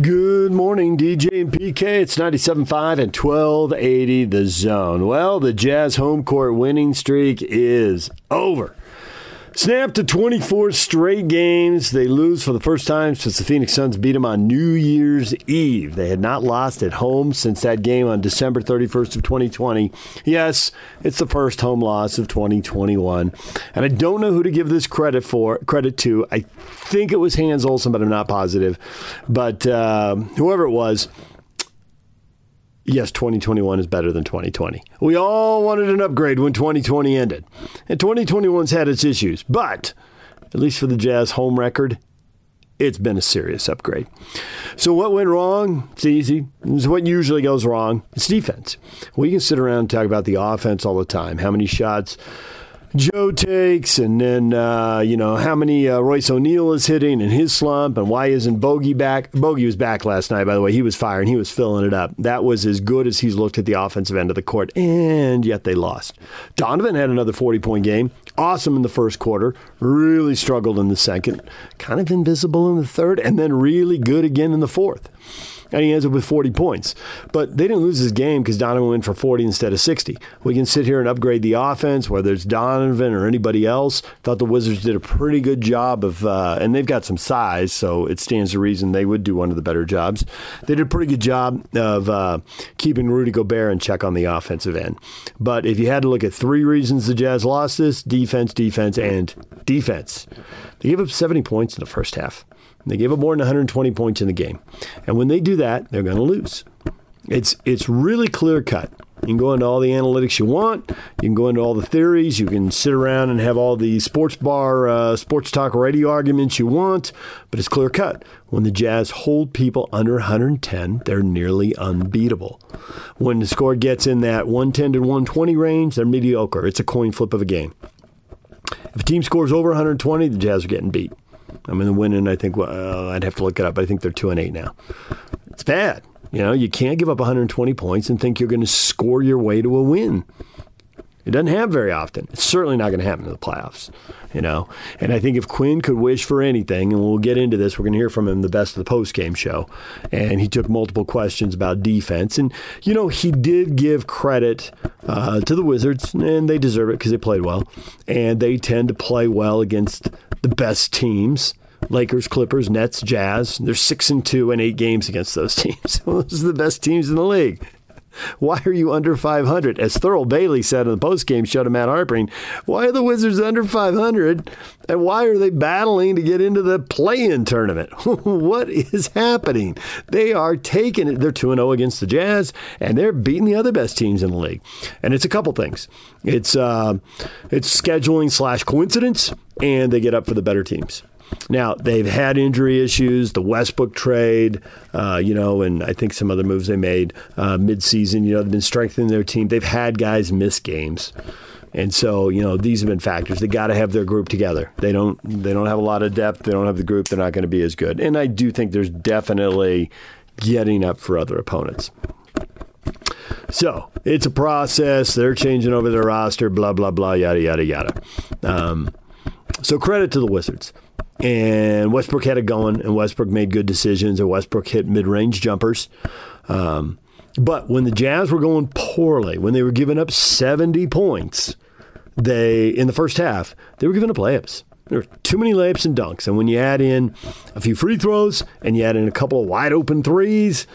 Good morning, DJ and PK. It's 97.5 and 1280 the zone. Well, the Jazz home court winning streak is over. Snapped to 24 straight games. They lose for the first time since the Phoenix Suns beat them on New Year's Eve. They had not lost at home since that game on December 31st of 2020. Yes, it's the first home loss of 2021. And I don't know who to give this credit for credit to. I think it was Hans Olsen, but I'm not positive. But uh, whoever it was, yes, 2021 is better than 2020. We all wanted an upgrade when 2020 ended. And 2021's had its issues, but at least for the Jazz home record, it's been a serious upgrade. So, what went wrong? It's easy. It's what usually goes wrong. It's defense. We can sit around and talk about the offense all the time. How many shots Joe takes, and then uh, you know how many uh, Royce O'Neale is hitting in his slump, and why isn't Bogey back? Bogey was back last night, by the way. He was firing, he was filling it up. That was as good as he's looked at the offensive end of the court, and yet they lost. Donovan had another forty-point game, awesome in the first quarter, really struggled in the second, kind of invisible in the third, and then really good again in the fourth and he ends up with 40 points. But they didn't lose this game because Donovan went for 40 instead of 60. We can sit here and upgrade the offense, whether it's Donovan or anybody else. Thought the Wizards did a pretty good job of, uh, and they've got some size, so it stands to reason they would do one of the better jobs. They did a pretty good job of uh, keeping Rudy Gobert in check on the offensive end. But if you had to look at three reasons the Jazz lost this defense, defense, and defense, they gave up 70 points in the first half. They gave up more than 120 points in the game. And when they do that, they're going to lose. It's, it's really clear cut. You can go into all the analytics you want. You can go into all the theories. You can sit around and have all the sports bar, uh, sports talk radio arguments you want, but it's clear cut. When the Jazz hold people under 110, they're nearly unbeatable. When the score gets in that 110 to 120 range, they're mediocre. It's a coin flip of a game. If a team scores over 120, the Jazz are getting beat. I mean, the winning, I think, well, uh, I'd have to look it up. I think they're 2 and 8 now. It's bad. You know, you can't give up 120 points and think you're going to score your way to a win. It doesn't happen very often. It's certainly not going to happen in the playoffs, you know. And I think if Quinn could wish for anything, and we'll get into this, we're going to hear from him the best of the post game show. And he took multiple questions about defense, and you know he did give credit uh, to the Wizards, and they deserve it because they played well, and they tend to play well against the best teams. Lakers, Clippers, Nets, Jazz. They're six and two and eight games against those teams. those are the best teams in the league. Why are you under 500? As Thurl Bailey said in the postgame show to Matt Harpring, why are the Wizards under 500? And why are they battling to get into the play in tournament? what is happening? They are taking it. They're 2 0 against the Jazz, and they're beating the other best teams in the league. And it's a couple things it's, uh, it's scheduling slash coincidence, and they get up for the better teams. Now they've had injury issues, the Westbrook trade, uh, you know, and I think some other moves they made uh, midseason. You know, they've been strengthening their team. They've had guys miss games. And so, you know, these have been factors. They got to have their group together. They don't. They don't have a lot of depth. They don't have the group. They're not going to be as good. And I do think there's definitely getting up for other opponents. So it's a process. They're changing over their roster. Blah blah blah. Yada yada yada. Um, so credit to the Wizards and Westbrook had it going, and Westbrook made good decisions, and Westbrook hit mid-range jumpers. Um, but when the Jazz were going poorly, when they were giving up 70 points, they in the first half they were giving up layups. There were too many layups and dunks, and when you add in a few free throws and you add in a couple of wide open threes,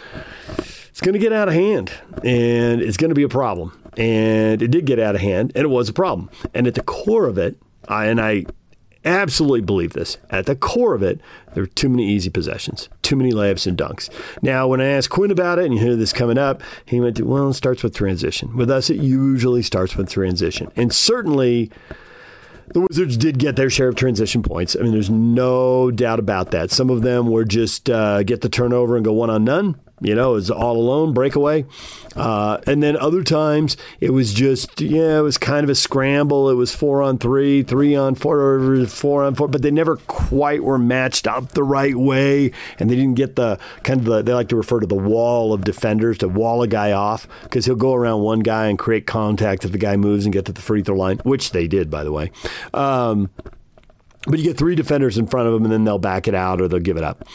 it's going to get out of hand, and it's going to be a problem. And it did get out of hand, and it was a problem. And at the core of it, I, and I absolutely believe this. At the core of it, there are too many easy possessions, too many layups and dunks. Now, when I asked Quinn about it, and you hear this coming up, he went to, well, it starts with transition. With us, it usually starts with transition. And certainly, the Wizards did get their share of transition points. I mean, there's no doubt about that. Some of them were just uh, get the turnover and go one on none you know, it was all alone breakaway. Uh, and then other times it was just, yeah, it was kind of a scramble. It was four on three, three on four, four on four, but they never quite were matched up the right way. And they didn't get the kind of the, they like to refer to the wall of defenders to wall a guy off because he'll go around one guy and create contact if the guy moves and get to the free throw line, which they did, by the way. Um, But you get three defenders in front of them, and then they'll back it out or they'll give it up.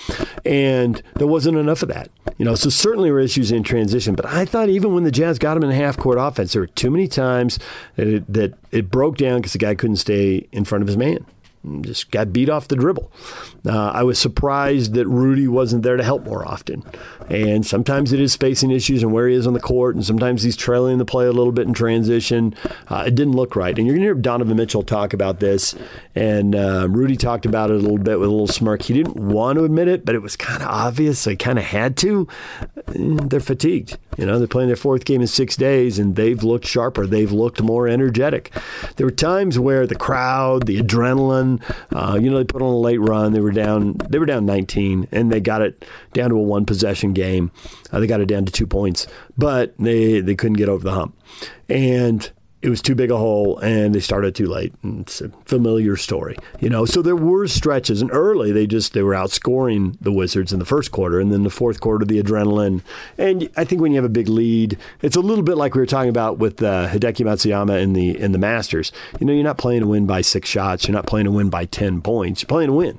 And there wasn't enough of that. You know, so certainly were issues in transition. But I thought even when the Jazz got him in half court offense, there were too many times that it, that it broke down because the guy couldn't stay in front of his man just got beat off the dribble. Uh, I was surprised that Rudy wasn't there to help more often. And sometimes it is spacing issues and where he is on the court, and sometimes he's trailing the play a little bit in transition. Uh, it didn't look right. And you're going to hear Donovan Mitchell talk about this, and uh, Rudy talked about it a little bit with a little smirk. He didn't want to admit it, but it was kind of obvious. So he kind of had to. Mm, they're fatigued. You know, they're playing their fourth game in six days, and they've looked sharper. They've looked more energetic. There were times where the crowd, the adrenaline, uh, you know, they put on a late run. They were down. They were down 19, and they got it down to a one possession game. Uh, they got it down to two points, but they they couldn't get over the hump. And it was too big a hole and they started too late. And it's a familiar story, you know. So there were stretches, and early they just they were outscoring the Wizards in the first quarter, and then the fourth quarter the adrenaline. And I think when you have a big lead, it's a little bit like we were talking about with uh, Hideki Matsuyama in the in the Masters. You know, you're not playing to win by six shots. You're not playing to win by ten points. You're playing to win.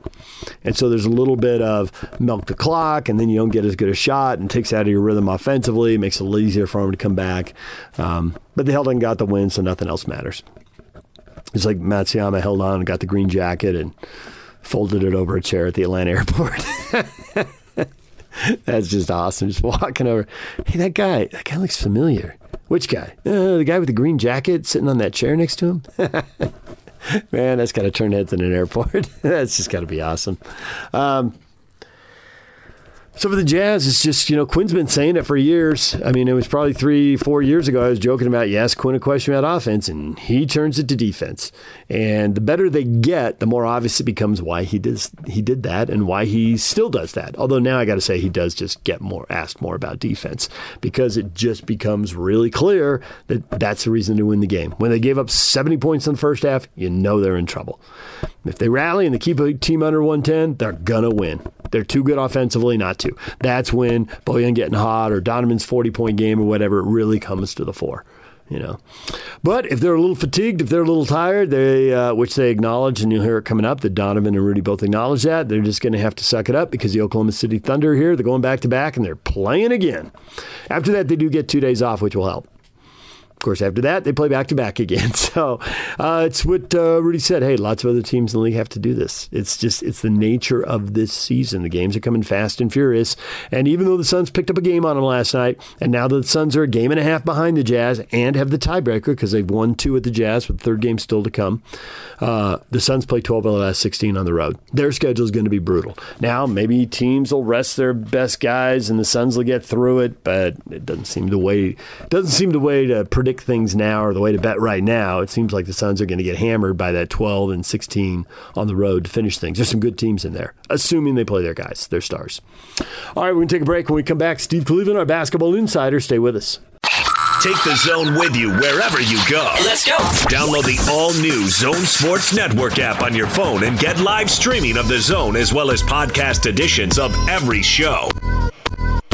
And so there's a little bit of milk the clock, and then you don't get as good a shot, and takes out of your rhythm offensively. It makes it a little easier for them to come back. Um, but they held on and got the win, so nothing else matters. It's like Matsuyama held on and got the green jacket and folded it over a chair at the Atlanta airport. That's just awesome. Just walking over. Hey, that guy, that guy looks familiar. Which guy? Uh, the guy with the green jacket sitting on that chair next to him? Man, that's got to turn heads in an airport. that's just got to be awesome. Um, so for the Jazz, it's just, you know, Quinn's been saying it for years. I mean, it was probably three, four years ago. I was joking about, you ask Quinn a question about offense, and he turns it to defense. And the better they get, the more obvious it becomes why he does he did that and why he still does that. Although now I got to say he does just get more asked more about defense because it just becomes really clear that that's the reason to win the game. When they gave up 70 points in the first half, you know they're in trouble. If they rally and they keep a team under 110, they're gonna win. They're too good offensively not to. That's when Bojan getting hot or Donovan's 40 point game or whatever, it really comes to the fore. You know, but if they're a little fatigued, if they're a little tired, they uh, which they acknowledge, and you'll hear it coming up that Donovan and Rudy both acknowledge that they're just going to have to suck it up because the Oklahoma City Thunder here they're going back to back and they're playing again. After that, they do get two days off, which will help. Course, after that, they play back to back again. So uh, it's what uh, Rudy said. Hey, lots of other teams in the league have to do this. It's just it's the nature of this season. The games are coming fast and furious. And even though the Suns picked up a game on them last night, and now the Suns are a game and a half behind the Jazz and have the tiebreaker because they've won two at the Jazz with the third game still to come. Uh, the Suns play 12 of the last 16 on the road. Their schedule is going to be brutal. Now, maybe teams will rest their best guys and the Suns will get through it, but it doesn't seem the way doesn't seem the way to predict things now or the way to bet right now. It seems like the Suns are going to get hammered by that 12 and 16 on the road to finish things. There's some good teams in there, assuming they play their guys, their stars. All right, we're going to take a break. When we come back, Steve Cleveland, our basketball insider, stay with us. Take the zone with you wherever you go. Let's go. Download the all new Zone Sports Network app on your phone and get live streaming of the zone as well as podcast editions of every show.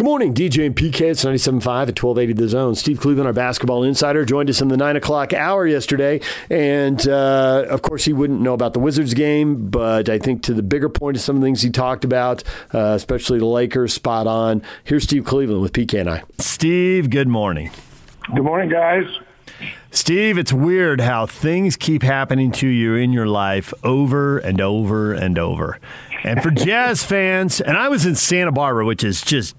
Good morning, DJ and PK. It's 97.5 at 1280 The Zone. Steve Cleveland, our basketball insider, joined us in the 9 o'clock hour yesterday. And, uh, of course, he wouldn't know about the Wizards game, but I think to the bigger point of some of the things he talked about, uh, especially the Lakers, spot on. Here's Steve Cleveland with PK and I. Steve, good morning. Good morning, guys. Steve, it's weird how things keep happening to you in your life over and over and over. And for Jazz fans, and I was in Santa Barbara, which is just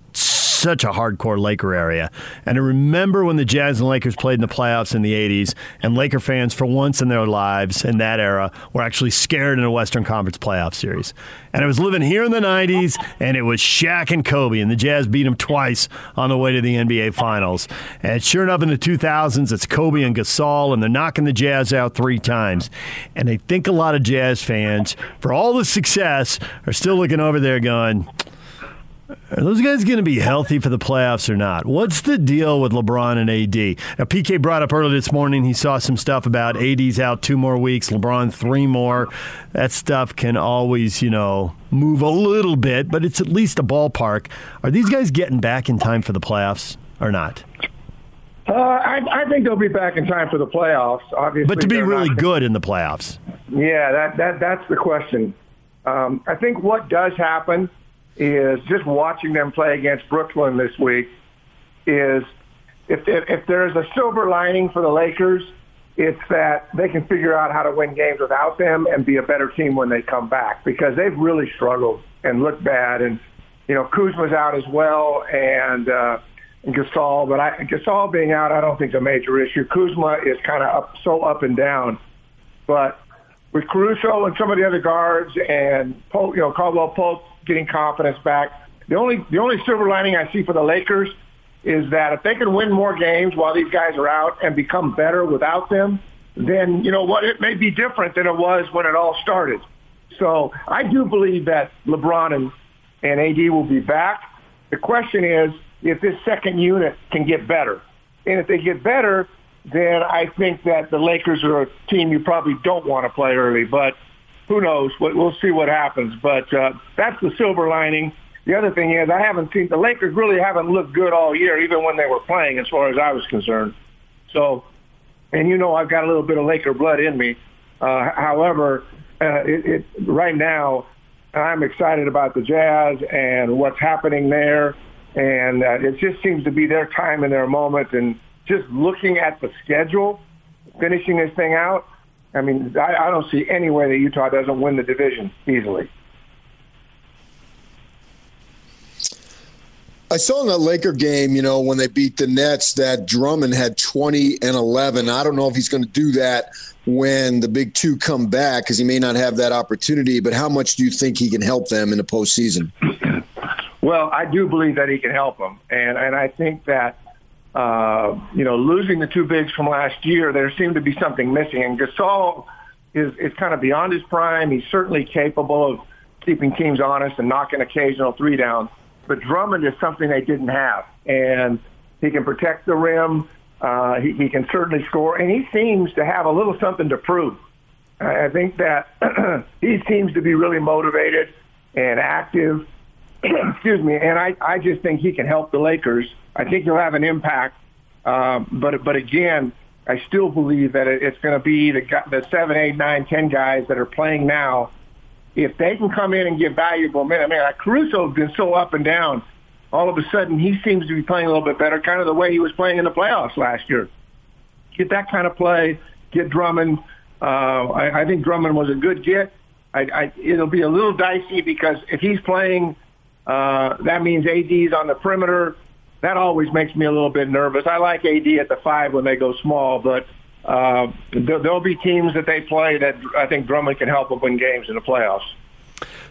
such a hardcore Laker area. And I remember when the Jazz and Lakers played in the playoffs in the 80s, and Laker fans, for once in their lives in that era, were actually scared in a Western Conference playoff series. And I was living here in the 90s, and it was Shaq and Kobe, and the Jazz beat them twice on the way to the NBA Finals. And sure enough, in the 2000s, it's Kobe and Gasol, and they're knocking the Jazz out three times. And I think a lot of Jazz fans, for all the success, are still looking over there going, Are those guys going to be healthy for the playoffs or not? What's the deal with LeBron and AD? Now, PK brought up earlier this morning he saw some stuff about AD's out two more weeks, LeBron three more. That stuff can always, you know, move a little bit, but it's at least a ballpark. Are these guys getting back in time for the playoffs or not? Uh, I, I think they'll be back in time for the playoffs. Obviously, but to be really not, good in the playoffs. Yeah, that that that's the question. Um, I think what does happen is just watching them play against Brooklyn this week is if, if, if there's a silver lining for the Lakers, it's that they can figure out how to win games without them and be a better team when they come back because they've really struggled and looked bad. And, you know, Kuzma's out as well and, uh, and Gasol, but I, Gasol being out, I don't think is a major issue. Kuzma is kind of up, so up and down, but with Caruso and some of the other guards and Pope, you know, Caldwell Pope getting confidence back. The only the only silver lining I see for the Lakers is that if they can win more games while these guys are out and become better without them, then you know what it may be different than it was when it all started. So I do believe that LeBron and, and AD will be back. The question is if this second unit can get better. And if they get better, then I think that the Lakers are a team you probably don't want to play early. But who knows? We'll see what happens. But uh, that's the silver lining. The other thing is I haven't seen the Lakers really haven't looked good all year, even when they were playing, as far as I was concerned. So, and you know I've got a little bit of Laker blood in me. Uh, however, uh, it, it, right now I'm excited about the Jazz and what's happening there, and uh, it just seems to be their time and their moment. And just looking at the schedule, finishing this thing out, I mean, I, I don't see any way that Utah doesn't win the division easily. I saw in that Laker game, you know, when they beat the Nets, that Drummond had 20 and 11. I don't know if he's going to do that when the big two come back because he may not have that opportunity. But how much do you think he can help them in the postseason? Well, I do believe that he can help them, and and I think that uh, you know, losing the two bigs from last year, there seemed to be something missing. And Gasol is, is kind of beyond his prime. He's certainly capable of keeping teams honest and knocking occasional three downs. But Drummond is something they didn't have. And he can protect the rim. Uh, he, he can certainly score. And he seems to have a little something to prove. I think that he seems to be really motivated and active. Excuse me. And I, I just think he can help the Lakers I think he'll have an impact. Um, but but again, I still believe that it's going to be the the seven, eight, nine, ten guys that are playing now. If they can come in and give valuable minutes, I mean, like Caruso has been so up and down. All of a sudden, he seems to be playing a little bit better, kind of the way he was playing in the playoffs last year. Get that kind of play. Get Drummond. Uh, I, I think Drummond was a good get. I, I, it'll be a little dicey because if he's playing, uh, that means AD's on the perimeter that always makes me a little bit nervous. I like AD at the five when they go small, but uh, there'll be teams that they play that I think Drummond can help them win games in the playoffs.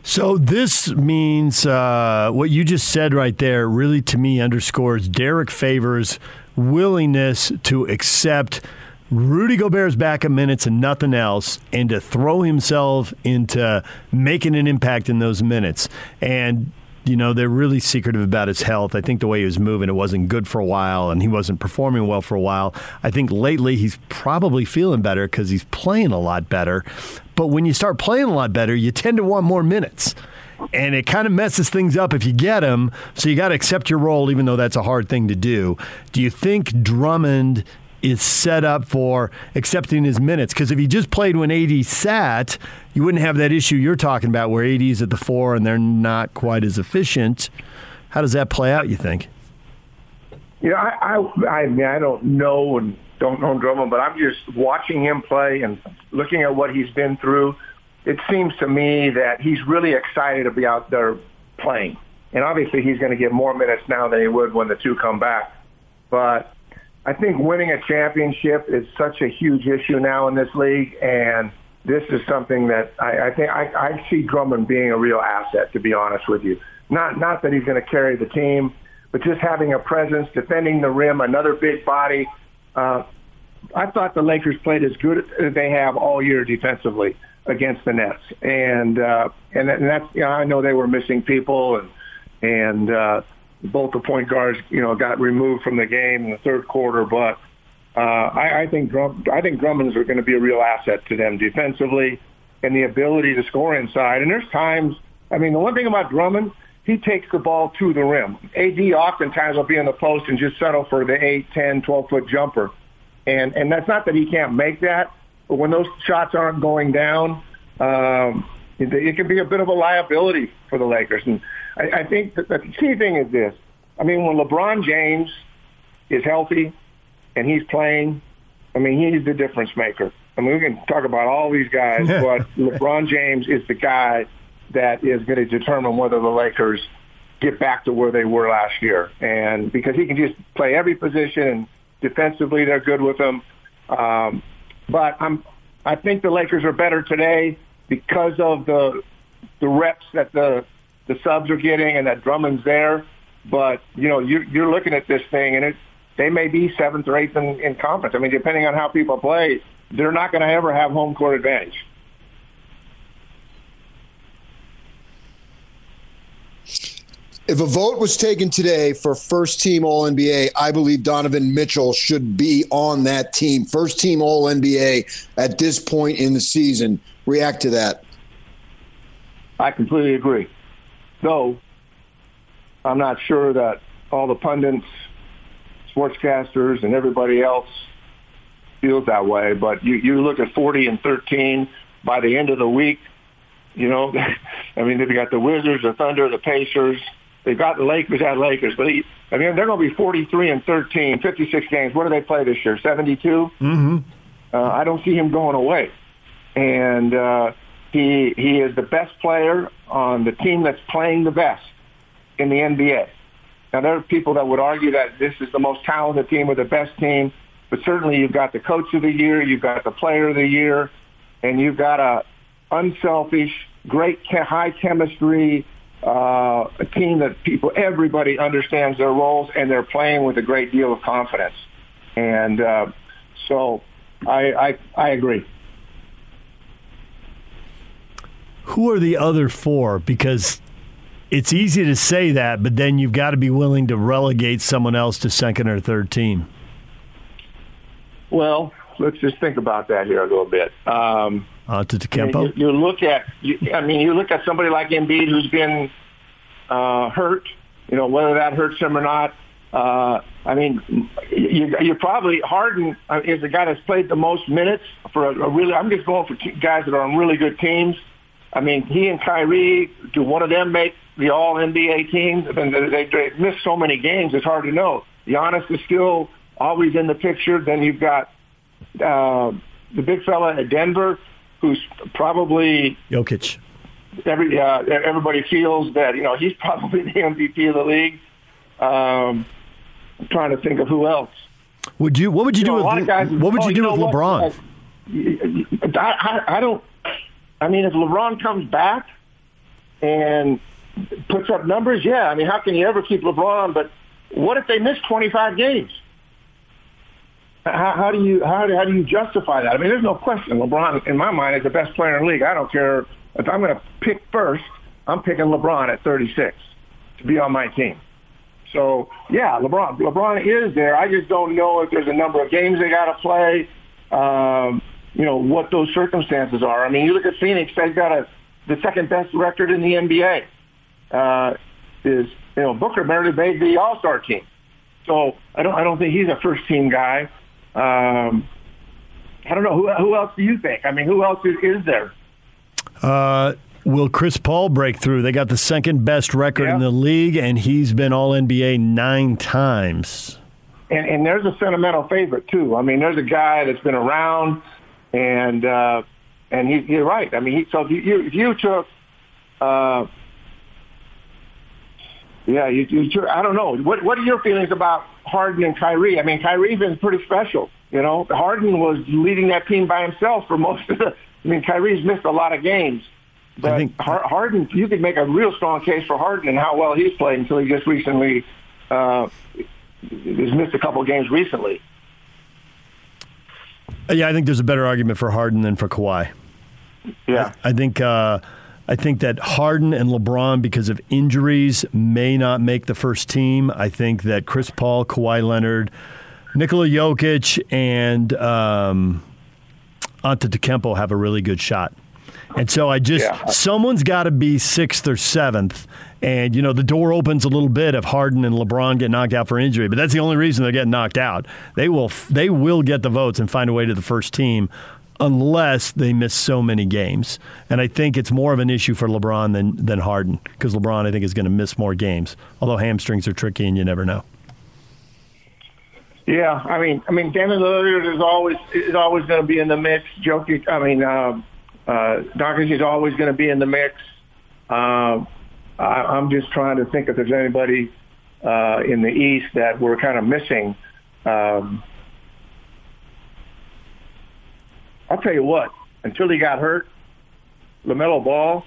So this means uh, what you just said right there really to me underscores Derrick Favors' willingness to accept Rudy Gobert's back backup minutes and nothing else, and to throw himself into making an impact in those minutes. And you know, they're really secretive about his health. I think the way he was moving, it wasn't good for a while, and he wasn't performing well for a while. I think lately he's probably feeling better because he's playing a lot better. But when you start playing a lot better, you tend to want more minutes. And it kind of messes things up if you get them. So you got to accept your role, even though that's a hard thing to do. Do you think Drummond is set up for accepting his minutes. Because if he just played when AD sat, you wouldn't have that issue you're talking about where AD is at the four and they're not quite as efficient. How does that play out, you think? You know, I, I, I mean, I don't know and don't know Drummond, but I'm just watching him play and looking at what he's been through. It seems to me that he's really excited to be out there playing. And obviously he's going to get more minutes now than he would when the two come back. But I think winning a championship is such a huge issue now in this league, and this is something that I, I think I, I see Drummond being a real asset. To be honest with you, not not that he's going to carry the team, but just having a presence, defending the rim, another big body. Uh, I thought the Lakers played as good as they have all year defensively against the Nets, and uh, and, and that's you know I know they were missing people and and uh, both the point guards, you know, got removed from the game in the third quarter. But uh, I, I think Drum, I think Drummond's are going to be a real asset to them defensively, and the ability to score inside. And there's times, I mean, the one thing about Drummond, he takes the ball to the rim. AD oftentimes will be in the post and just settle for the 8, 10, 12 foot jumper. And and that's not that he can't make that, but when those shots aren't going down, um, it, it can be a bit of a liability for the Lakers. And I, I think that the key thing is this. I mean, when LeBron James is healthy and he's playing, I mean, he's the difference maker. I mean, we can talk about all these guys, but LeBron James is the guy that is going to determine whether the Lakers get back to where they were last year. And because he can just play every position and defensively they're good with him. Um, but I'm, I think the Lakers are better today because of the the reps that the the subs are getting and that Drummond's there. But you know, you, you're looking at this thing, and it they may be seventh or eighth in, in conference. I mean, depending on how people play, they're not going to ever have home court advantage. If a vote was taken today for first team All NBA, I believe Donovan Mitchell should be on that team. First team All NBA at this point in the season. React to that. I completely agree. Though I'm not sure that all the pundits, sportscasters, and everybody else feels that way. But you, you look at 40 and 13 by the end of the week. You know, I mean, they've got the Wizards, the Thunder, the Pacers, They've got the Lakers at Lakers, but he, I mean they're going to be 43 and 13, 56 games. What do they play this year? 72. Mm-hmm. Uh, I don't see him going away, and uh, he he is the best player on the team that's playing the best in the NBA. Now there are people that would argue that this is the most talented team or the best team, but certainly you've got the coach of the year, you've got the player of the year, and you've got a unselfish, great high chemistry uh, a team that people, everybody understands their roles and they're playing with a great deal of confidence. And uh, so I, I, I agree. Who are the other four? Because it's easy to say that, but then you've got to be willing to relegate someone else to second or third team. Well, let's just think about that here a little bit. Um, uh, to Kempo. You, you, look at, you, I mean, you look at somebody like Embiid who's been uh, hurt. You know, whether that hurts him or not. Uh, I mean, you, you probably Harden uh, is the guy that's played the most minutes for a, a really. I'm just going for guys that are on really good teams. I mean, he and Kyrie, do one of them make the All NBA team? I mean, they, they miss so many games; it's hard to know. Giannis is still always in the picture. Then you've got uh, the big fella at Denver who's probably Jokic. Every uh, everybody feels that you know he's probably the MVP of the league. Um, I'm trying to think of who else. Would you? What would you, you do know, with? Guys, what would you oh, do you with LeBron? I, I, I don't. I mean, if LeBron comes back and puts up numbers, yeah. I mean, how can you ever keep LeBron? But what if they miss 25 games? How, how do you how do, how do you justify that? I mean, there's no question. LeBron, in my mind, is the best player in the league. I don't care if I'm going to pick first. I'm picking LeBron at 36 to be on my team. So yeah, LeBron LeBron is there. I just don't know if there's a number of games they got to play. Um, you know what those circumstances are. I mean, you look at Phoenix; they've got a the second best record in the NBA. Uh, is you know Booker barely made the All Star team, so I don't I don't think he's a first team guy. Um, I don't know who who else do you think? I mean, who else is, is there? Uh, will Chris Paul break through? They got the second best record yeah. in the league, and he's been All NBA nine times. And, and there's a sentimental favorite too. I mean, there's a guy that's been around, and uh, and he, you're right. I mean, he, so if you, if you took, uh, yeah, you, you, I don't know. What what are your feelings about Harden and Kyrie. I mean, Kyrie's been pretty special. You know, Harden was leading that team by himself for most of the. I mean, Kyrie's missed a lot of games, but I think, Harden, you could make a real strong case for Harden and how well he's played until he just recently uh, has missed a couple of games recently. Yeah, I think there's a better argument for Harden than for Kawhi. Yeah, I, I think uh, I think that Harden and LeBron, because of injuries, may not make the first team. I think that Chris Paul, Kawhi Leonard, Nikola Jokic, and um, Antetokounmpo have a really good shot. And so I just yeah. someone's got to be sixth or seventh, and you know the door opens a little bit if Harden and LeBron get knocked out for injury. But that's the only reason they're getting knocked out. They will they will get the votes and find a way to the first team, unless they miss so many games. And I think it's more of an issue for LeBron than than Harden because LeBron I think is going to miss more games. Although hamstrings are tricky and you never know. Yeah, I mean, I mean, Damian Lillard is always is always going to be in the mix. Jokic, I mean, uh, uh, Doncic is always going to be in the mix. Uh, I, I'm just trying to think if there's anybody uh, in the East that we're kind of missing. Um, I'll tell you what. Until he got hurt, Lamelo Ball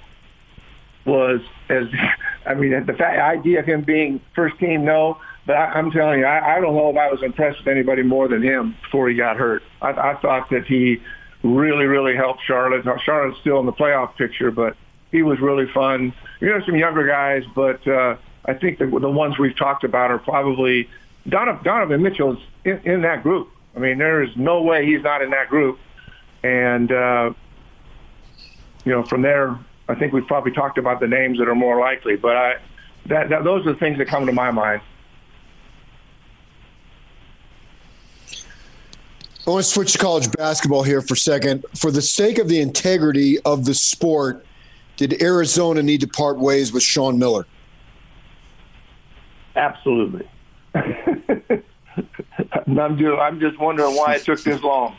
was as I mean the fact, idea of him being first team, no. But I, I'm telling you, I, I don't know if I was impressed with anybody more than him before he got hurt. I, I thought that he really, really helped Charlotte. Now, Charlotte's still in the playoff picture, but he was really fun. You know, some younger guys, but uh, I think the, the ones we've talked about are probably Donovan, Donovan Mitchell's in, in that group. I mean, there is no way he's not in that group. And, uh, you know, from there, I think we've probably talked about the names that are more likely. But I, that, that those are the things that come to my mind. I want to switch to college basketball here for a second. For the sake of the integrity of the sport, did Arizona need to part ways with Sean Miller? Absolutely. I'm just, I'm just wondering why it took this long.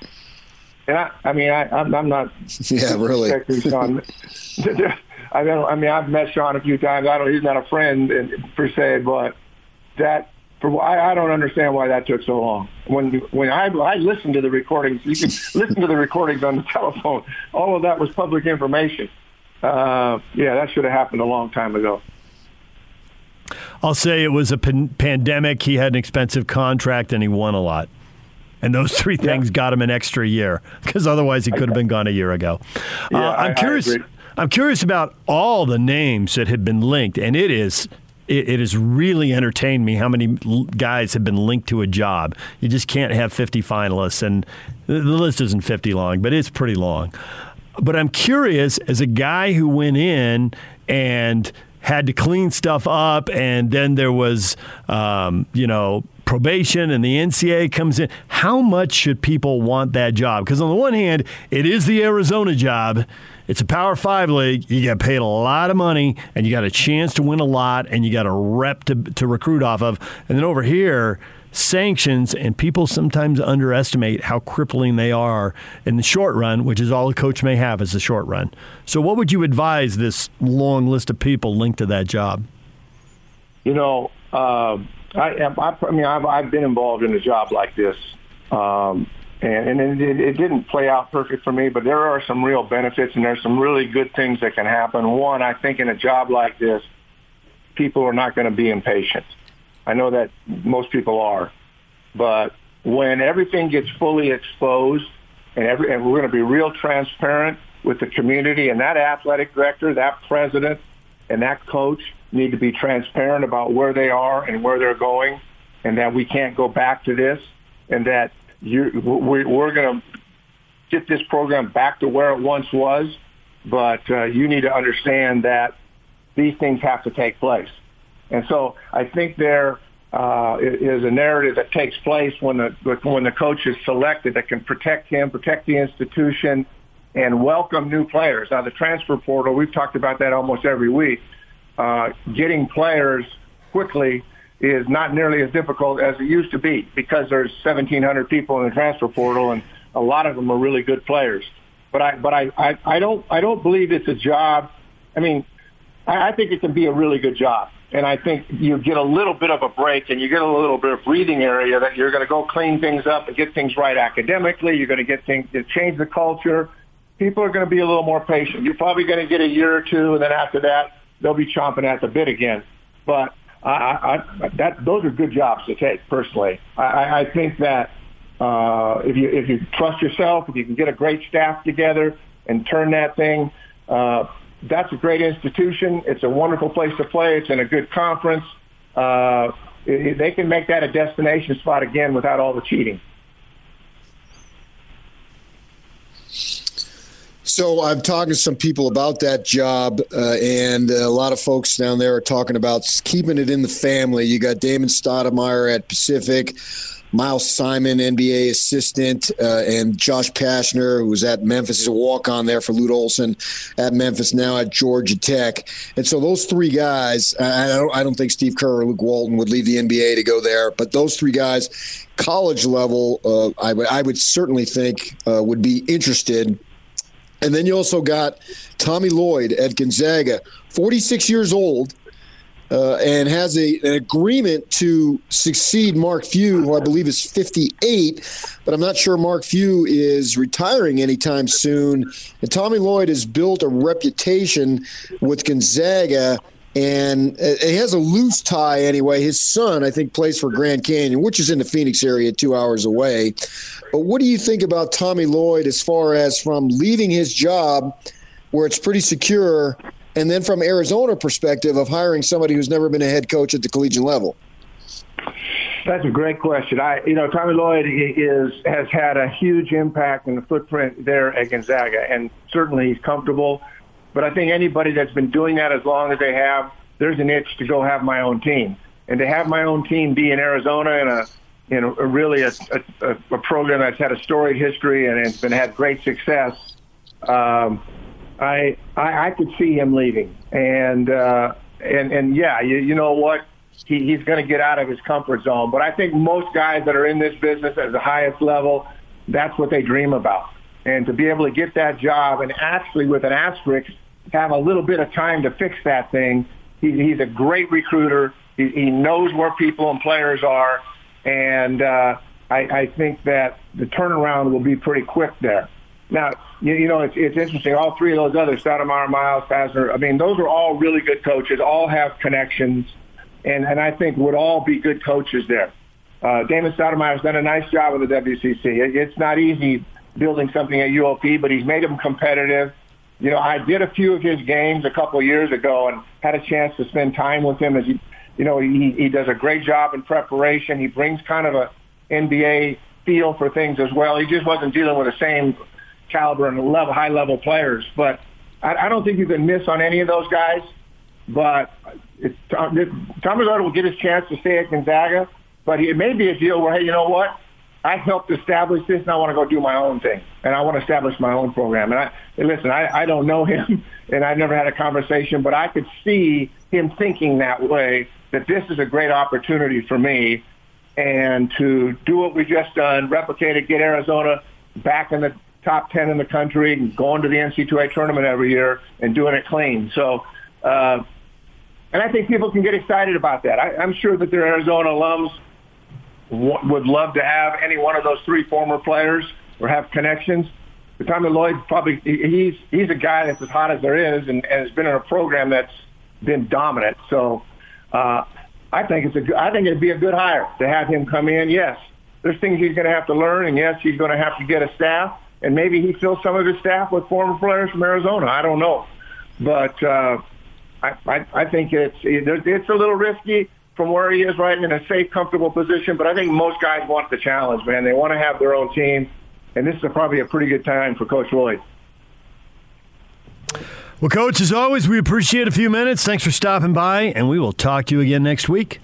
And I, I mean, I, I'm, I'm not. Yeah, really. Sean. I don't. I mean, I've met Sean a few times. I don't. He's not a friend per se, but that for I, I don't understand why that took so long. When when I I listened to the recordings, you can listen to the recordings on the telephone. All of that was public information. Uh, yeah, that should have happened a long time ago. I'll say it was a pan- pandemic. He had an expensive contract and he won a lot. And those three things yeah. got him an extra year because otherwise he could have been gone a year ago. Yeah, uh, I'm I, curious. I I'm curious about all the names that have been linked, and it is it, it, has really entertained me how many guys have been linked to a job. You just can't have 50 finalists, and the list isn't 50 long, but it's pretty long. But I'm curious, as a guy who went in and had to clean stuff up, and then there was, um, you know, probation and the NCA comes in. How much should people want that job? Because on the one hand, it is the Arizona job. It's a Power Five league. You get paid a lot of money, and you got a chance to win a lot, and you got a rep to, to recruit off of. And then over here, sanctions, and people sometimes underestimate how crippling they are in the short run, which is all a coach may have as the short run. So, what would you advise this long list of people linked to that job? You know, uh, I, I, I mean, I've, I've been involved in a job like this. Um, and, and it, it didn't play out perfect for me, but there are some real benefits and there's some really good things that can happen. One, I think in a job like this, people are not going to be impatient. I know that most people are, but when everything gets fully exposed and, every, and we're going to be real transparent with the community and that athletic director, that president, and that coach need to be transparent about where they are and where they're going and that we can't go back to this and that you, we, we're going to get this program back to where it once was, but uh, you need to understand that these things have to take place. And so I think there uh, is a narrative that takes place when the when the coach is selected that can protect him, protect the institution, and welcome new players. Now the transfer portal, we've talked about that almost every week. Uh, getting players quickly is not nearly as difficult as it used to be because there's 1,700 people in the transfer portal, and a lot of them are really good players. But I, but I, I, I don't, I don't believe it's a job. I mean, I, I think it can be a really good job, and I think you get a little bit of a break, and you get a little bit of breathing area that you're going to go clean things up and get things right academically. You're going to get things, to change the culture. People are going to be a little more patient. You're probably going to get a year or two, and then after that, they'll be chomping at the bit again. But I, I, that those are good jobs to take. Personally, I, I think that uh, if you if you trust yourself, if you can get a great staff together and turn that thing, uh, that's a great institution. It's a wonderful place to play. It's in a good conference. Uh, it, they can make that a destination spot again without all the cheating. So I've talked to some people about that job, uh, and a lot of folks down there are talking about keeping it in the family. You got Damon Stoudemire at Pacific. Miles Simon, NBA assistant, uh, and Josh Pastner, who was at Memphis, is a walk on there for Lute Olson at Memphis, now at Georgia Tech. And so those three guys, I don't, I don't think Steve Kerr or Luke Walton would leave the NBA to go there, but those three guys, college level, uh, I, w- I would certainly think uh, would be interested. And then you also got Tommy Lloyd at Gonzaga, 46 years old uh, and has a, an agreement to succeed Mark Few, who I believe is 58, but I'm not sure Mark Few is retiring anytime soon. And Tommy Lloyd has built a reputation with Gonzaga. And it has a loose tie anyway. His son, I think, plays for Grand Canyon, which is in the Phoenix area, two hours away. But what do you think about Tommy Lloyd as far as from leaving his job, where it's pretty secure, and then from Arizona perspective of hiring somebody who's never been a head coach at the collegiate level? That's a great question. I, you know, Tommy Lloyd is has had a huge impact in the footprint there at Gonzaga, and certainly he's comfortable. But I think anybody that's been doing that as long as they have, there's an itch to go have my own team, and to have my own team be in Arizona in a, in a, really a, a, a program that's had a storied history and it's been had great success. Um, I, I I could see him leaving, and uh, and and yeah, you, you know what? He, he's going to get out of his comfort zone. But I think most guys that are in this business at the highest level, that's what they dream about. And to be able to get that job and actually with an asterisk have a little bit of time to fix that thing. He, he's a great recruiter. He, he knows where people and players are, and uh, I, I think that the turnaround will be pretty quick there. Now, you, you know, it's, it's interesting. All three of those others, Stoudemire, Miles, Pastner, I mean, those are all really good coaches, all have connections, and, and I think would all be good coaches there. Uh, Damon Stoudemire has done a nice job with the WCC. It, it's not easy building something at UOP, but he's made them competitive. You know, I did a few of his games a couple of years ago and had a chance to spend time with him as he, you know, he, he does a great job in preparation. He brings kind of a NBA feel for things as well. He just wasn't dealing with the same caliber and level, high level players. But I, I don't think you can miss on any of those guys. But it's, Tommy Lloyd will get his chance to stay at Gonzaga, but it may be a deal where, hey, you know what? I helped establish this, and I want to go do my own thing, and I want to establish my own program. And I and listen, I, I don't know him, and I've never had a conversation, but I could see him thinking that way. That this is a great opportunity for me, and to do what we just done, replicate it, get Arizona back in the top 10 in the country and going to the NC2A tournament every year and doing it clean. So, uh, and I think people can get excited about that. I, I'm sure that their Arizona alums w- would love to have any one of those three former players or have connections. But Tommy Lloyd probably he's he's a guy that's as hot as there is and, and has been in a program that's been dominant. So uh, I think it's a I think it'd be a good hire to have him come in. Yes, there's things he's going to have to learn, and yes, he's going to have to get a staff and maybe he fills some of his staff with former players from Arizona. I don't know, but uh, I, I, I think it's it's a little risky from where he is right in a safe, comfortable position. But I think most guys want the challenge, man. They want to have their own team, and this is probably a pretty good time for Coach Lloyd. Well, Coach, as always, we appreciate a few minutes. Thanks for stopping by, and we will talk to you again next week.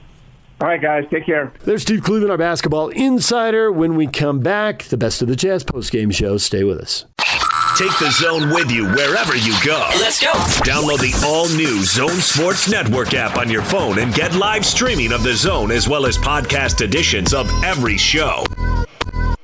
All right, guys, take care. There's Steve Cleveland, our basketball insider. When we come back, the best of the Jazz postgame show. Stay with us. Take the zone with you wherever you go. Let's go. Download the all new Zone Sports Network app on your phone and get live streaming of the zone as well as podcast editions of every show.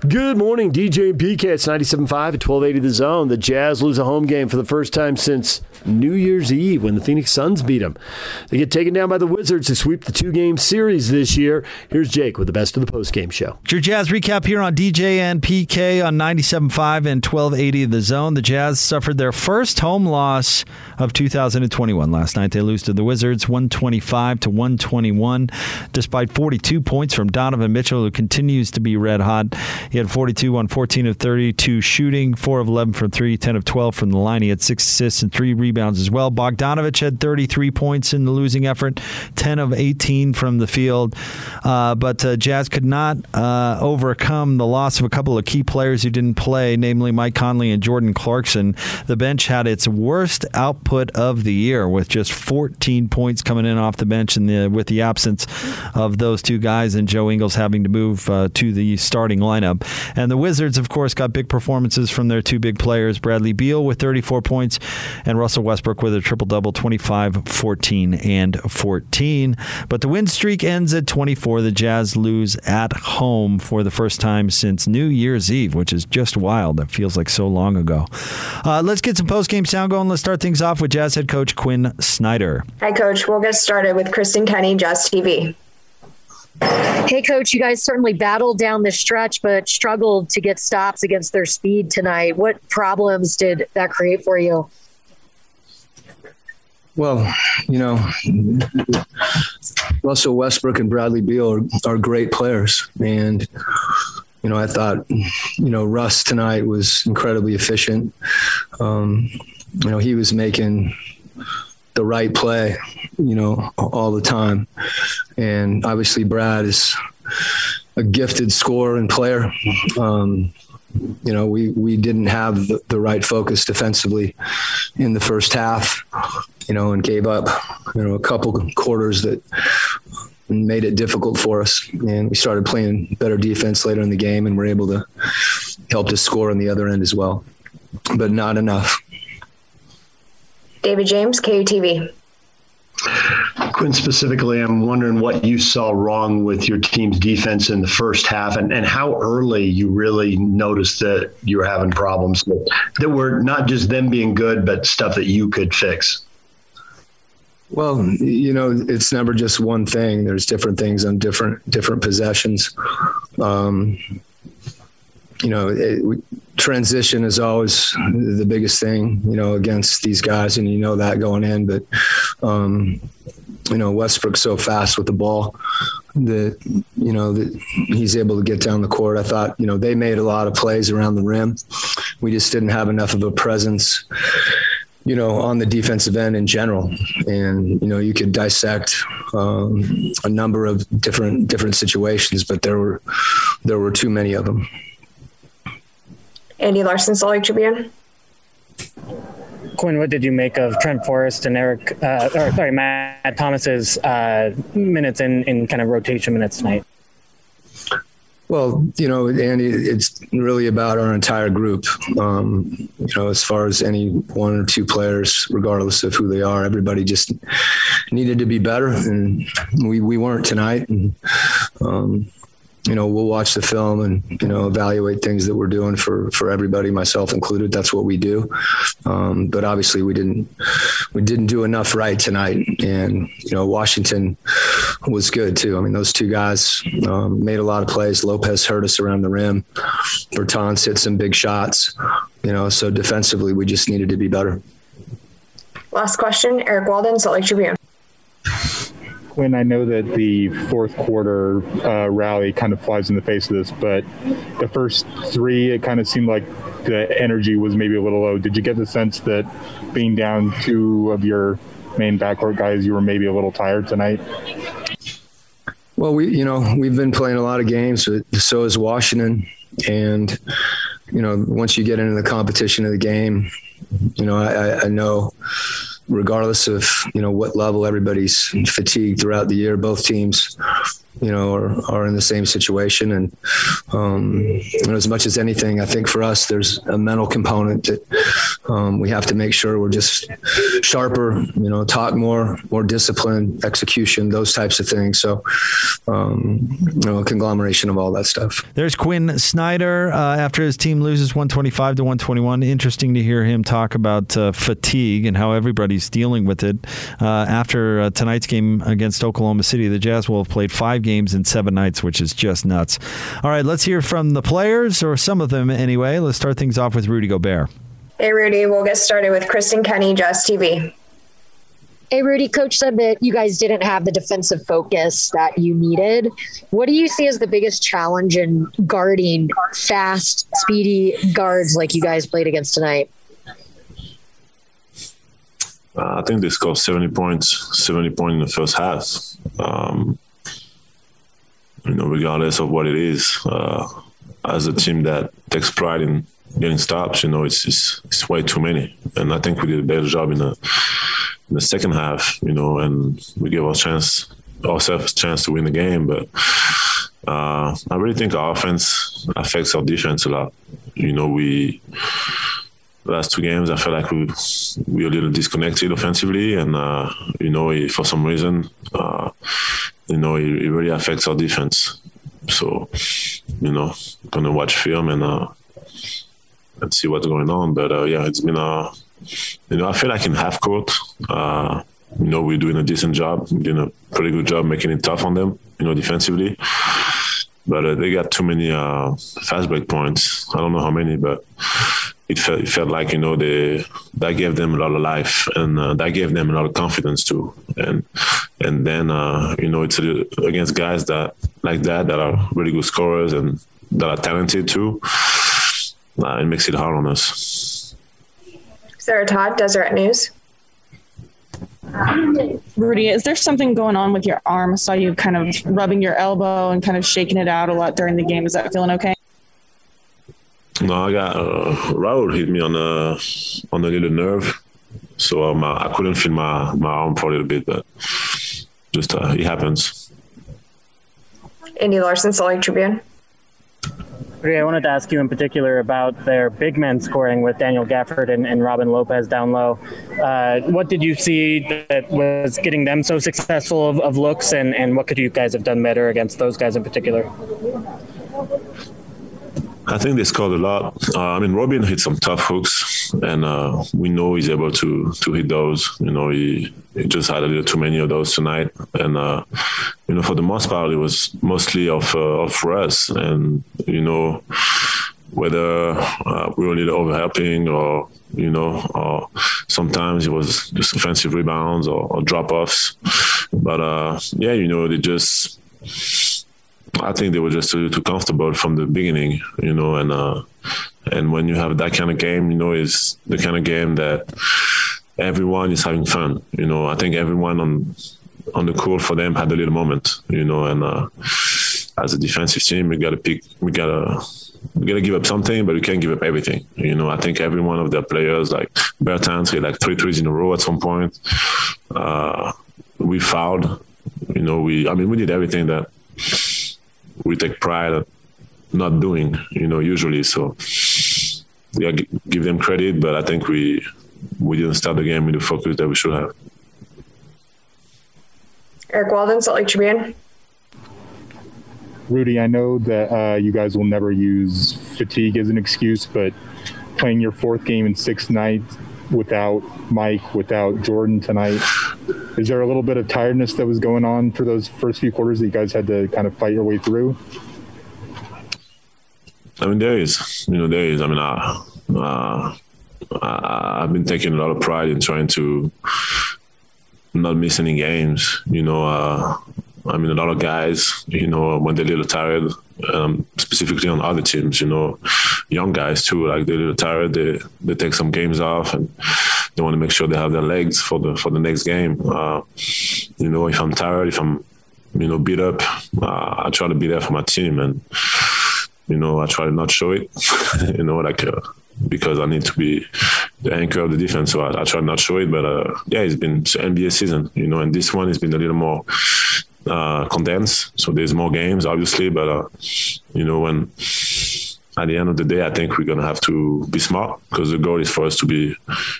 Good morning, DJ and PK. It's 97.5 at 1280 The Zone. The Jazz lose a home game for the first time since New Year's Eve when the Phoenix Suns beat them. They get taken down by the Wizards to sweep the two game series this year. Here's Jake with the best of the post game show. Your Jazz recap here on DJ and PK on 97.5 and 1280 The Zone. The Jazz suffered their first home loss of 2021 last night. They lose to the Wizards 125 to 121, despite 42 points from Donovan Mitchell, who continues to be red hot. He had 42 on 14 of 32 shooting, 4 of 11 from 3, 10 of 12 from the line. He had 6 assists and 3 rebounds as well. Bogdanovich had 33 points in the losing effort, 10 of 18 from the field. Uh, but uh, Jazz could not uh, overcome the loss of a couple of key players who didn't play, namely Mike Conley and Jordan Clarkson. The bench had its worst output of the year with just 14 points coming in off the bench and the, with the absence of those two guys and Joe Ingles having to move uh, to the starting lineup. And the Wizards, of course, got big performances from their two big players, Bradley Beal with 34 points and Russell Westbrook with a triple double 25, 14, and 14. But the win streak ends at 24. The Jazz lose at home for the first time since New Year's Eve, which is just wild. That feels like so long ago. Uh, let's get some post game sound going. Let's start things off with Jazz head coach Quinn Snyder. Hi, Coach. We'll get started with Kristen Kenny, Jazz TV. Hey, coach, you guys certainly battled down the stretch, but struggled to get stops against their speed tonight. What problems did that create for you? Well, you know, Russell Westbrook and Bradley Beal are, are great players. And, you know, I thought, you know, Russ tonight was incredibly efficient. Um, you know, he was making the right play, you know, all the time. And obviously, Brad is a gifted scorer and player. Um, you know, we we didn't have the, the, right focus defensively in the first half, you know, and gave up, you know, a couple quarters that made it difficult for us. And we started playing better defense later in the game, and we're able to help to score on the other end as well, but not enough. David James, KUTV. Quinn, specifically, I'm wondering what you saw wrong with your team's defense in the first half and, and how early you really noticed that you were having problems that, were not just them being good, but stuff that you could fix. Well, you know, it's never just one thing. There's different things on different different possessions. Um, you know, it, transition is always the biggest thing, you know, against these guys, and you know that going in. But, um, you know, Westbrook so fast with the ball that, you know, that he's able to get down the court. I thought, you know, they made a lot of plays around the rim. We just didn't have enough of a presence you know, on the defensive end in general. And, you know, you could dissect um, a number of different different situations, but there were there were too many of them. Andy Larsen, Salt Lake Tribune. Quinn, what did you make of Trent Forrest and Eric, uh, or sorry, Matt Thomas's uh, minutes in, in kind of rotation minutes tonight? Well, you know, Andy, it's really about our entire group. Um, you know, as far as any one or two players, regardless of who they are, everybody just needed to be better, and we we weren't tonight. And um, you know, we'll watch the film and, you know, evaluate things that we're doing for, for everybody, myself included. That's what we do. Um, but obviously we didn't, we didn't do enough right tonight. And, you know, Washington was good too. I mean, those two guys um, made a lot of plays. Lopez hurt us around the rim. Bertans hit some big shots, you know, so defensively we just needed to be better. Last question, Eric Walden, Salt Lake Tribune. When I know that the fourth quarter uh, rally kind of flies in the face of this, but the first three, it kind of seemed like the energy was maybe a little low. Did you get the sense that being down two of your main backcourt guys, you were maybe a little tired tonight? Well, we, you know, we've been playing a lot of games, so is Washington. And, you know, once you get into the competition of the game, you know, I, I know regardless of you know what level everybody's fatigued throughout the year. Both teams you know, are, are in the same situation. And, um, and as much as anything, I think for us, there's a mental component that um, we have to make sure we're just sharper, you know, talk more, more discipline, execution, those types of things. So, um, you know, a conglomeration of all that stuff. There's Quinn Snyder uh, after his team loses 125 to 121. Interesting to hear him talk about uh, fatigue and how everybody's dealing with it. Uh, after uh, tonight's game against Oklahoma City, the Jazz will have played five games in seven nights, which is just nuts. All right, let's hear from the players, or some of them anyway. Let's start things off with Rudy Gobert. Hey, Rudy. We'll get started with Kristen Kenny, Jazz TV. Hey, Rudy, coach said that you guys didn't have the defensive focus that you needed. What do you see as the biggest challenge in guarding fast, speedy guards like you guys played against tonight? Uh, I think they scored 70 points, 70 points in the first half. Um, you know, regardless of what it is, uh, as a team that takes pride in getting stops, you know, it's, it's, it's way too many. And I think we did a better job in the in the second half, you know, and we gave our chance ourselves a chance to win the game. But uh, I really think our offense affects our defense a lot. You know, we last two games I felt like we we were a little disconnected offensively, and uh, you know, for some reason, uh, you know, it, it, really affects our defense. So, you know, gonna watch film and uh, and see what's going on. But uh, yeah, it's been a you know, I feel like in half court, uh, you know, we're doing a decent job, doing a pretty good job making it tough on them, you know, defensively. But uh, they got too many uh, fast break points. I don't know how many, but it felt, it felt like you know they that gave them a lot of life and uh, that gave them a lot of confidence too. And and then uh, you know it's against guys that like that that are really good scorers and that are talented too. It makes it hard on us. Sarah Todd, Deseret News. Rudy, is there something going on with your arm? I saw you kind of rubbing your elbow and kind of shaking it out a lot during the game. Is that feeling okay? No, I got uh, Raul hit me on the on the little nerve, so um, I couldn't feel my my arm for a little bit, but just uh, it happens. Andy Larsen, Salt Lake Tribune. I wanted to ask you in particular about their big men scoring with Daniel Gafford and, and Robin Lopez down low. Uh, what did you see that was getting them so successful of, of looks, and, and what could you guys have done better against those guys in particular? I think they scored a lot. Uh, I mean, Robin hit some tough hooks, and uh, we know he's able to to hit those. You know, he, he just had a little too many of those tonight, and uh, you know, for the most part, it was mostly of uh, of Russ, and you know, whether uh, we were a little overhelping or you know, or sometimes it was just offensive rebounds or, or drop offs. But uh, yeah, you know, they just I think they were just too, too comfortable from the beginning, you know, and uh, and when you have that kind of game, you know, is the kind of game that everyone is having fun. You know, I think everyone on on the court for them had a little moment, you know, and uh, as a defensive team, we got to pick, we got to we gotta give up something, but we can't give up everything. You know, I think every one of their players, like Bertans, hit like three threes in a row at some point. Uh, we fouled. You know, we I mean, we did everything that we take pride at not doing, you know, usually. So yeah, give them credit, but I think we we didn't start the game with the focus that we should have. Eric Walden, Salt Lake Tribune. Rudy, I know that uh, you guys will never use fatigue as an excuse, but playing your fourth game in six nights without Mike, without Jordan tonight, is there a little bit of tiredness that was going on for those first few quarters that you guys had to kind of fight your way through? I mean, there is, you know, there is. I mean, uh, uh, I've been taking a lot of pride in trying to not miss any games. You know, uh, I mean, a lot of guys, you know, when they're a little tired, um, specifically on other teams, you know, young guys too, like they're a little tired, they they take some games off and they want to make sure they have their legs for the for the next game. Uh, you know, if I'm tired, if I'm you know beat up, uh, I try to be there for my team, and you know, I try to not show it. you know, like. Uh, because I need to be the anchor of the defense. So I, I try not show it, but uh, yeah, it's been NBA season, you know, and this one has been a little more uh, condensed, so there's more games, obviously. But uh, you know, when at the end of the day, I think we're gonna have to be smart because the goal is for us to be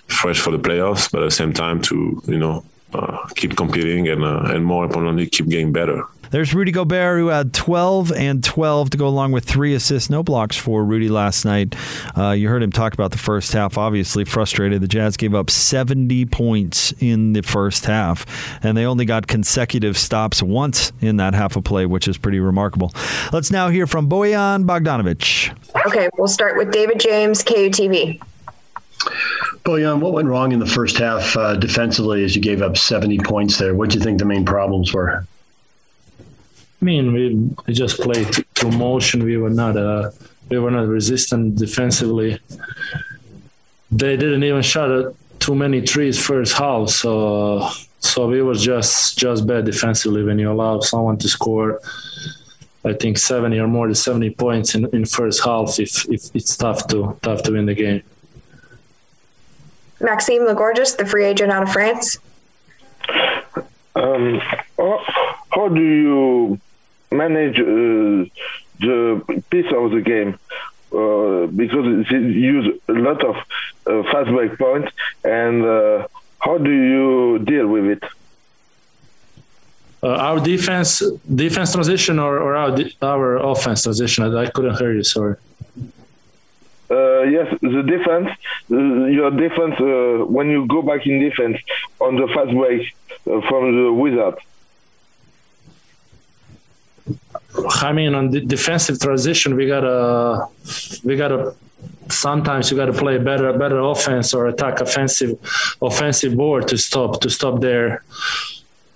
fresh for the playoffs, but at the same time to you know uh, keep competing and uh, and more importantly keep getting better. There's Rudy Gobert, who had 12 and 12 to go along with three assists, no blocks for Rudy last night. Uh, you heard him talk about the first half, obviously frustrated. The Jazz gave up 70 points in the first half, and they only got consecutive stops once in that half of play, which is pretty remarkable. Let's now hear from Bojan Bogdanovich. Okay, we'll start with David James, KUTV. Bojan, what went wrong in the first half uh, defensively as you gave up 70 points there? What do you think the main problems were? I mean, we, just played through motion. We were not uh, we were not resistant defensively. They didn't even shot at too many trees first half, so so we were just just bad defensively. When you allow someone to score, I think seventy or more than seventy points in, in first half, if, if it's tough to tough to win the game. Maxime Legorgis, the free agent out of France. Um, how, how do you manage uh, the piece of the game? Uh, because it use a lot of uh, fast break points, and uh, how do you deal with it? Uh, our defense, defense transition, or, or our our offense transition. I, I couldn't hear you. Sorry. Uh, yes, the defense, uh, your defense, uh, when you go back in defense on the fast break uh, from the Wizard. I mean, on the defensive transition, we gotta, we gotta. Sometimes you gotta play better, better offense or attack offensive, offensive board to stop to stop their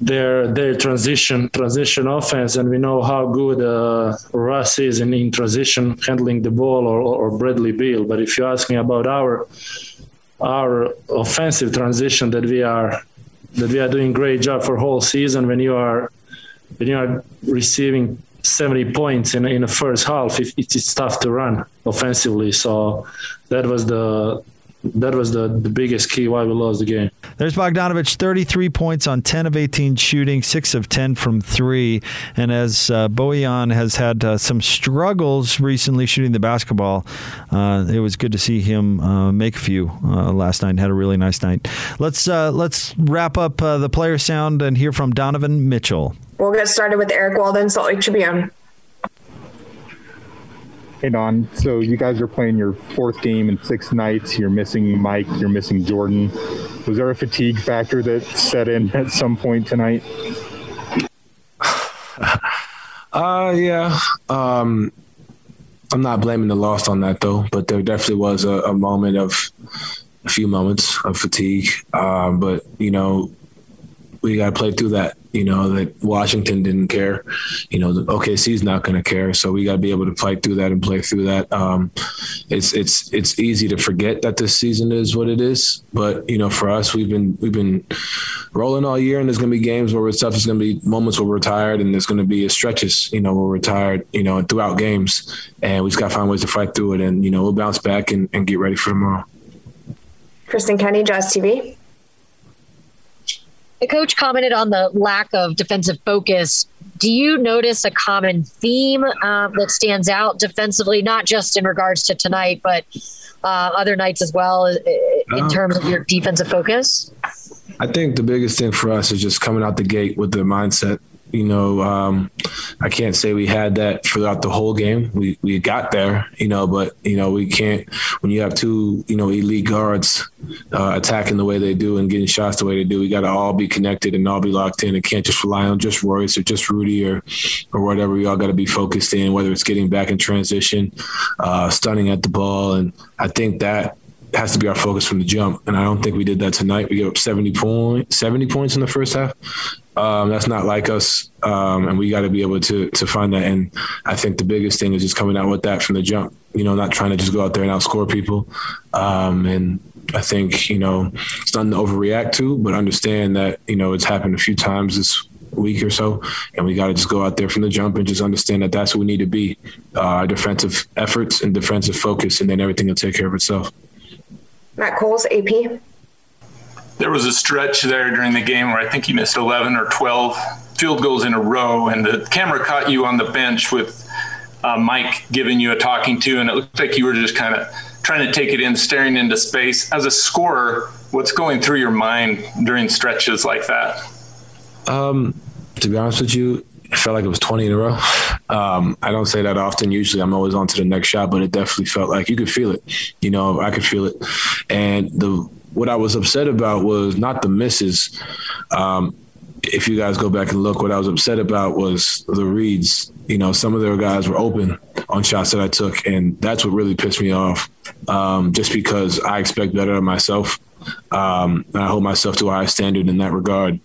their their transition transition offense, and we know how good uh, Russ is in, in transition handling the ball, or, or Bradley Beal. But if you ask me about our our offensive transition, that we are that we are doing great job for whole season. When you are when you are receiving 70 points in in the first half, it, it's tough to run offensively. So that was the that was the, the biggest key why we lost the game. There's Bogdanovich, 33 points on 10 of 18 shooting, 6 of 10 from 3. And as uh, Bojan has had uh, some struggles recently shooting the basketball, uh, it was good to see him uh, make a few uh, last night. Had a really nice night. Let's uh, let's wrap up uh, the player sound and hear from Donovan Mitchell. We'll get started with Eric Walden, Salt Lake Tribune. Hey Don, so you guys are playing your fourth game in six nights. You're missing Mike. You're missing Jordan. Was there a fatigue factor that set in at some point tonight? Uh, yeah. Um, I'm not blaming the loss on that though, but there definitely was a, a moment of a few moments of fatigue. Um, but you know, we got to play through that. You know that Washington didn't care. You know the OKC's not going to care. So we got to be able to fight through that and play through that. Um, it's it's it's easy to forget that this season is what it is. But you know, for us, we've been we've been rolling all year, and there's going to be games where we're tough. Going to be moments where we're tired, and there's going to be stretches. You know, where we're tired. You know, throughout games, and we just got to find ways to fight through it. And you know, we'll bounce back and, and get ready for tomorrow. Kristen Kenny, Jazz TV. The coach commented on the lack of defensive focus. Do you notice a common theme um, that stands out defensively, not just in regards to tonight, but uh, other nights as well, in Uh, terms of your defensive focus? I think the biggest thing for us is just coming out the gate with the mindset. You know, um, I can't say we had that throughout the whole game. We we got there, you know, but you know we can't when you have two you know elite guards uh, attacking the way they do and getting shots the way they do. We got to all be connected and all be locked in. It can't just rely on just Royce or just Rudy or or whatever. We all got to be focused in, whether it's getting back in transition, uh, stunning at the ball, and I think that has to be our focus from the jump. And I don't think we did that tonight. We gave up 70 point, 70 points in the first half. Um, that's not like us. Um, and we got to be able to, to find that. And I think the biggest thing is just coming out with that from the jump, you know, not trying to just go out there and outscore people. Um, and I think, you know, it's nothing to overreact to, but understand that, you know, it's happened a few times this week or so, and we got to just go out there from the jump and just understand that that's what we need to be, uh, our defensive efforts and defensive focus, and then everything will take care of itself. Matt Coles, AP. There was a stretch there during the game where I think he missed 11 or 12 field goals in a row, and the camera caught you on the bench with uh, Mike giving you a talking to, and it looked like you were just kind of trying to take it in, staring into space. As a scorer, what's going through your mind during stretches like that? Um, to be honest with you, it felt like it was 20 in a row. Um, I don't say that often. Usually I'm always on to the next shot, but it definitely felt like you could feel it. You know, I could feel it. And the what I was upset about was not the misses. Um, if you guys go back and look, what I was upset about was the reads. You know, some of their guys were open on shots that I took, and that's what really pissed me off. Um, just because I expect better of myself, um, and I hold myself to a high standard in that regard.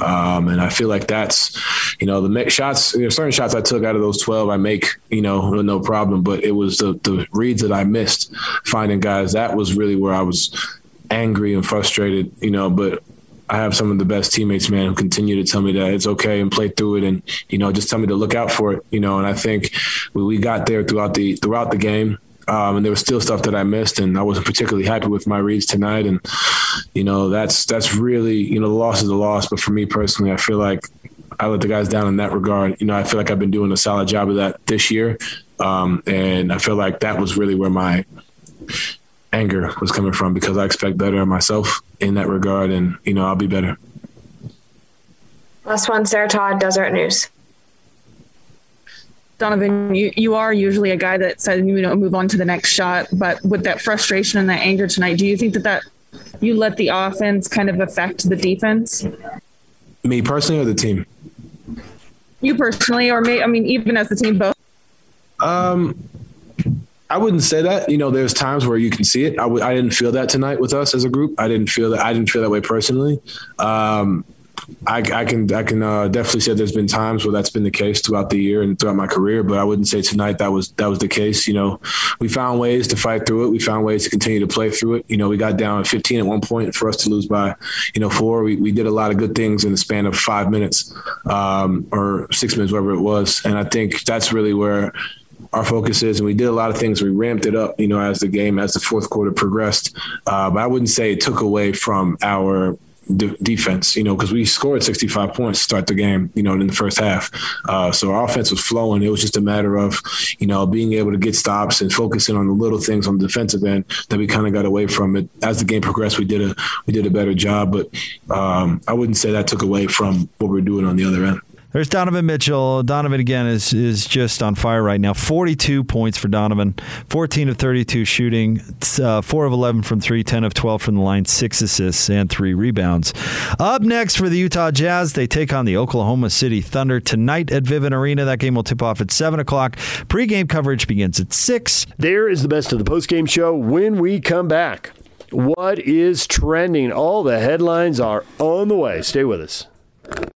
Um, and I feel like that's, you know, the shots, there certain shots I took out of those 12, I make, you know, no problem. But it was the, the reads that I missed finding guys. That was really where I was angry and frustrated, you know, but I have some of the best teammates, man, who continue to tell me that it's okay and play through it, and you know, just tell me to look out for it, you know. And I think we, we got there throughout the throughout the game, um, and there was still stuff that I missed, and I wasn't particularly happy with my reads tonight. And you know, that's that's really you know, the loss is a loss. But for me personally, I feel like I let the guys down in that regard. You know, I feel like I've been doing a solid job of that this year, um, and I feel like that was really where my anger was coming from because I expect better of myself in that regard, and you know I'll be better. Last one, Sarah Todd, Deseret News. Donovan, you, you are usually a guy that says you know move on to the next shot, but with that frustration and that anger tonight, do you think that that you let the offense kind of affect the defense? Me personally, or the team? You personally, or me, I mean even as the team both. Um, I wouldn't say that. You know, there's times where you can see it. I w- I didn't feel that tonight with us as a group. I didn't feel that. I didn't feel that way personally. Um, I, I, can I can uh, definitely say there's been times where that's been the case throughout the year and throughout my career, but I wouldn't say tonight that was that was the case. You know, we found ways to fight through it. We found ways to continue to play through it. You know, we got down 15 at one point for us to lose by, you know, four. We, we did a lot of good things in the span of five minutes um, or six minutes, whatever it was, and I think that's really where our focus is, and we did a lot of things. We ramped it up, you know, as the game, as the fourth quarter progressed. Uh, but I wouldn't say it took away from our de- defense, you know, because we scored 65 points to start the game, you know, in the first half. Uh, so our offense was flowing. It was just a matter of, you know, being able to get stops and focusing on the little things on the defensive end that we kind of got away from it. As the game progressed, we did a we did a better job, but um, I wouldn't say that took away from what we're doing on the other end. There's Donovan Mitchell. Donovan again is is just on fire right now. 42 points for Donovan. 14 of 32 shooting. Uh, 4 of 11 from 3. 10 of 12 from the line. 6 assists and 3 rebounds. Up next for the Utah Jazz, they take on the Oklahoma City Thunder tonight at Vivint Arena. That game will tip off at 7 o'clock. Pre-game coverage begins at 6. There is the best of the post-game show when we come back. What is trending? All the headlines are on the way. Stay with us.